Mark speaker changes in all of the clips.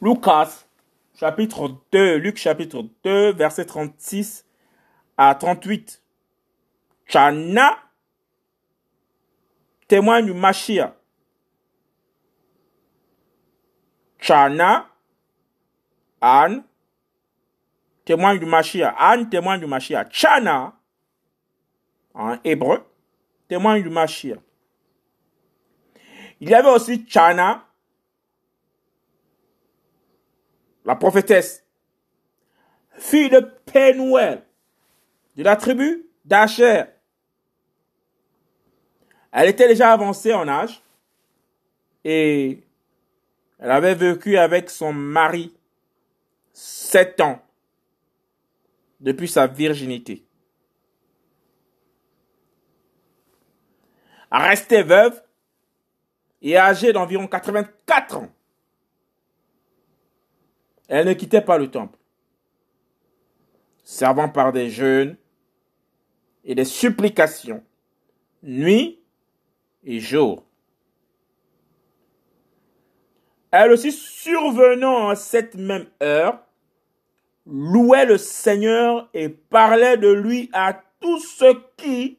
Speaker 1: Lucas, chapitre 2, Luc chapitre 2, verset 36 à 38. Chana témoigne du Machia. Chana, Anne, témoigne du Machia. Anne témoigne du Machia. Chana, en hébreu, témoigne du Machia. Il y avait aussi Chana, la prophétesse, fille de Penuel, de la tribu d'Acher. Elle était déjà avancée en âge et elle avait vécu avec son mari sept ans depuis sa virginité. Restée veuve et âgée d'environ 84 ans, elle ne quittait pas le temple, servant par des jeûnes et des supplications, nuit et jour. Elle aussi, survenant à cette même heure, louait le Seigneur et parlait de lui à tous ceux qui,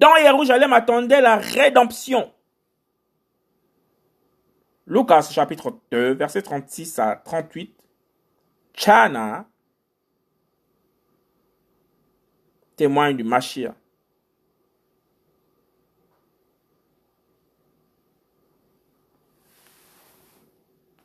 Speaker 1: dans Jérusalem, attendaient la rédemption. Lucas chapitre 2, verset 36 à 38. Chana témoigne du Machia.